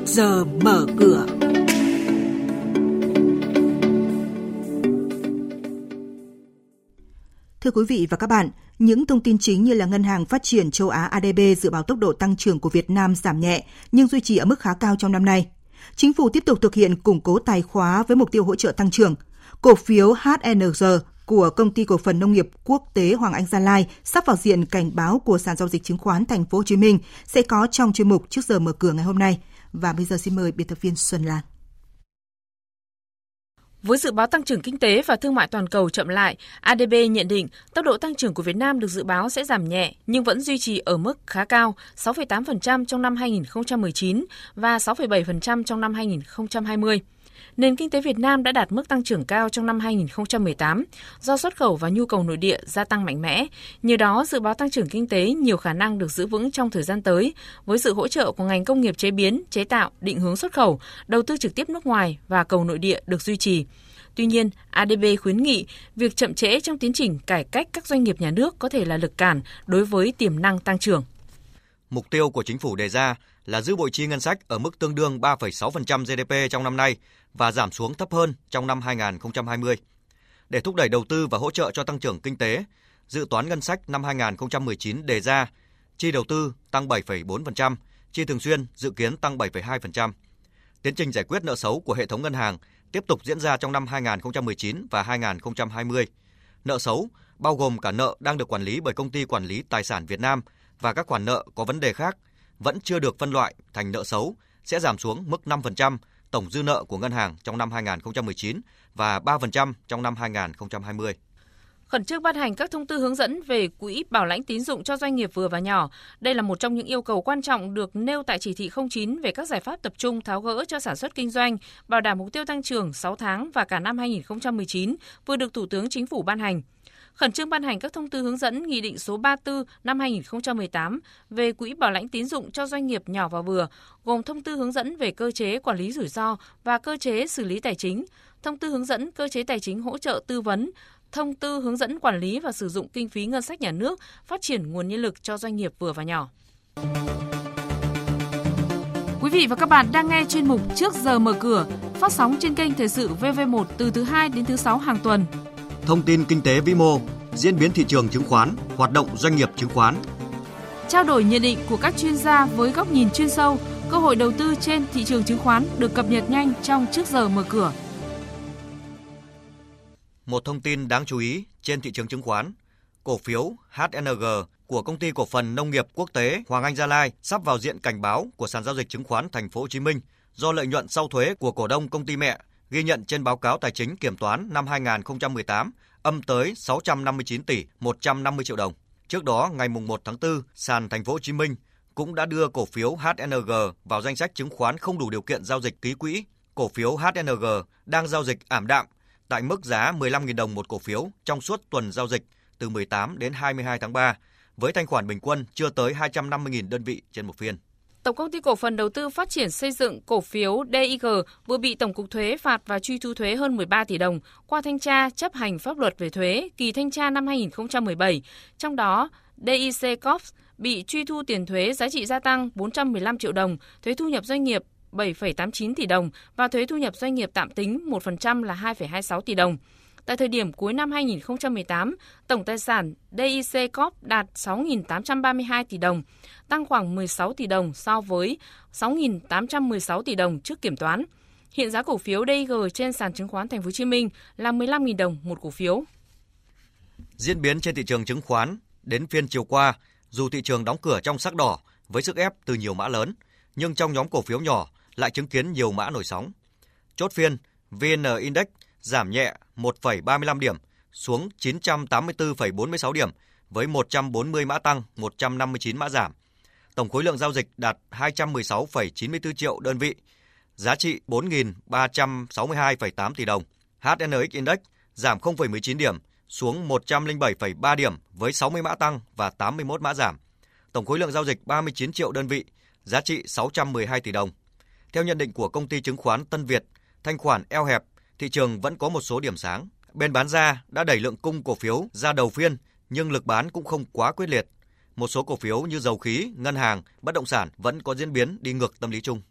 trước giờ mở cửa. Thưa quý vị và các bạn, những thông tin chính như là Ngân hàng Phát triển châu Á ADB dự báo tốc độ tăng trưởng của Việt Nam giảm nhẹ nhưng duy trì ở mức khá cao trong năm nay. Chính phủ tiếp tục thực hiện củng cố tài khóa với mục tiêu hỗ trợ tăng trưởng. Cổ phiếu HNG của công ty cổ phần nông nghiệp quốc tế Hoàng Anh Gia Lai sắp vào diện cảnh báo của sàn giao dịch chứng khoán Thành phố Hồ Chí Minh sẽ có trong chuyên mục trước giờ mở cửa ngày hôm nay. Và bây giờ xin mời biên tập viên Xuân Lan. Với dự báo tăng trưởng kinh tế và thương mại toàn cầu chậm lại, ADB nhận định tốc độ tăng trưởng của Việt Nam được dự báo sẽ giảm nhẹ nhưng vẫn duy trì ở mức khá cao, 6,8% trong năm 2019 và 6,7% trong năm 2020 nền kinh tế Việt Nam đã đạt mức tăng trưởng cao trong năm 2018 do xuất khẩu và nhu cầu nội địa gia tăng mạnh mẽ. Nhờ đó, dự báo tăng trưởng kinh tế nhiều khả năng được giữ vững trong thời gian tới với sự hỗ trợ của ngành công nghiệp chế biến, chế tạo, định hướng xuất khẩu, đầu tư trực tiếp nước ngoài và cầu nội địa được duy trì. Tuy nhiên, ADB khuyến nghị việc chậm trễ trong tiến trình cải cách các doanh nghiệp nhà nước có thể là lực cản đối với tiềm năng tăng trưởng. Mục tiêu của chính phủ đề ra là giữ bội chi ngân sách ở mức tương đương 3,6% GDP trong năm nay và giảm xuống thấp hơn trong năm 2020. Để thúc đẩy đầu tư và hỗ trợ cho tăng trưởng kinh tế, dự toán ngân sách năm 2019 đề ra chi đầu tư tăng 7,4%, chi thường xuyên dự kiến tăng 7,2%. Tiến trình giải quyết nợ xấu của hệ thống ngân hàng tiếp tục diễn ra trong năm 2019 và 2020. Nợ xấu bao gồm cả nợ đang được quản lý bởi công ty quản lý tài sản Việt Nam và các khoản nợ có vấn đề khác vẫn chưa được phân loại thành nợ xấu sẽ giảm xuống mức 5% tổng dư nợ của ngân hàng trong năm 2019 và 3% trong năm 2020 khẩn trương ban hành các thông tư hướng dẫn về quỹ bảo lãnh tín dụng cho doanh nghiệp vừa và nhỏ. Đây là một trong những yêu cầu quan trọng được nêu tại chỉ thị 09 về các giải pháp tập trung tháo gỡ cho sản xuất kinh doanh, bảo đảm mục tiêu tăng trưởng 6 tháng và cả năm 2019 vừa được Thủ tướng Chính phủ ban hành khẩn trương ban hành các thông tư hướng dẫn Nghị định số 34 năm 2018 về quỹ bảo lãnh tín dụng cho doanh nghiệp nhỏ và vừa, gồm thông tư hướng dẫn về cơ chế quản lý rủi ro và cơ chế xử lý tài chính, thông tư hướng dẫn cơ chế tài chính hỗ trợ tư vấn, thông tư hướng dẫn quản lý và sử dụng kinh phí ngân sách nhà nước, phát triển nguồn nhân lực cho doanh nghiệp vừa và nhỏ. Quý vị và các bạn đang nghe chuyên mục Trước giờ mở cửa, phát sóng trên kênh Thời sự VV1 từ thứ 2 đến thứ 6 hàng tuần thông tin kinh tế vĩ mô, diễn biến thị trường chứng khoán, hoạt động doanh nghiệp chứng khoán. Trao đổi nhận định của các chuyên gia với góc nhìn chuyên sâu, cơ hội đầu tư trên thị trường chứng khoán được cập nhật nhanh trong trước giờ mở cửa. Một thông tin đáng chú ý trên thị trường chứng khoán, cổ phiếu HNG của công ty cổ phần nông nghiệp quốc tế Hoàng Anh Gia Lai sắp vào diện cảnh báo của sàn giao dịch chứng khoán Thành phố Hồ Chí Minh do lợi nhuận sau thuế của cổ đông công ty mẹ ghi nhận trên báo cáo tài chính kiểm toán năm 2018 âm tới 659 tỷ 150 triệu đồng. Trước đó, ngày 1 tháng 4, sàn Thành phố Hồ Chí Minh cũng đã đưa cổ phiếu HNG vào danh sách chứng khoán không đủ điều kiện giao dịch ký quỹ. Cổ phiếu HNG đang giao dịch ảm đạm tại mức giá 15.000 đồng một cổ phiếu trong suốt tuần giao dịch từ 18 đến 22 tháng 3, với thanh khoản bình quân chưa tới 250.000 đơn vị trên một phiên. Tổng công ty cổ phần đầu tư phát triển xây dựng cổ phiếu DIG vừa bị Tổng cục Thuế phạt và truy thu thuế hơn 13 tỷ đồng qua thanh tra chấp hành pháp luật về thuế kỳ thanh tra năm 2017. Trong đó, DIC Corp bị truy thu tiền thuế giá trị gia tăng 415 triệu đồng, thuế thu nhập doanh nghiệp 7,89 tỷ đồng và thuế thu nhập doanh nghiệp tạm tính 1% là 2,26 tỷ đồng. Tại thời điểm cuối năm 2018, tổng tài sản DIC Corp đạt 6.832 tỷ đồng, tăng khoảng 16 tỷ đồng so với 6.816 tỷ đồng trước kiểm toán. Hiện giá cổ phiếu DIG trên sàn chứng khoán Thành phố Hồ Chí Minh là 15.000 đồng một cổ phiếu. Diễn biến trên thị trường chứng khoán đến phiên chiều qua, dù thị trường đóng cửa trong sắc đỏ với sức ép từ nhiều mã lớn, nhưng trong nhóm cổ phiếu nhỏ lại chứng kiến nhiều mã nổi sóng. Chốt phiên, VN Index giảm nhẹ 1,35 điểm xuống 984,46 điểm với 140 mã tăng, 159 mã giảm. Tổng khối lượng giao dịch đạt 216,94 triệu đơn vị, giá trị 4.362,8 tỷ đồng. HNX Index giảm 0,19 điểm xuống 107,3 điểm với 60 mã tăng và 81 mã giảm. Tổng khối lượng giao dịch 39 triệu đơn vị, giá trị 612 tỷ đồng. Theo nhận định của công ty chứng khoán Tân Việt, thanh khoản eo hẹp thị trường vẫn có một số điểm sáng. Bên bán ra đã đẩy lượng cung cổ phiếu ra đầu phiên, nhưng lực bán cũng không quá quyết liệt. Một số cổ phiếu như dầu khí, ngân hàng, bất động sản vẫn có diễn biến đi ngược tâm lý chung.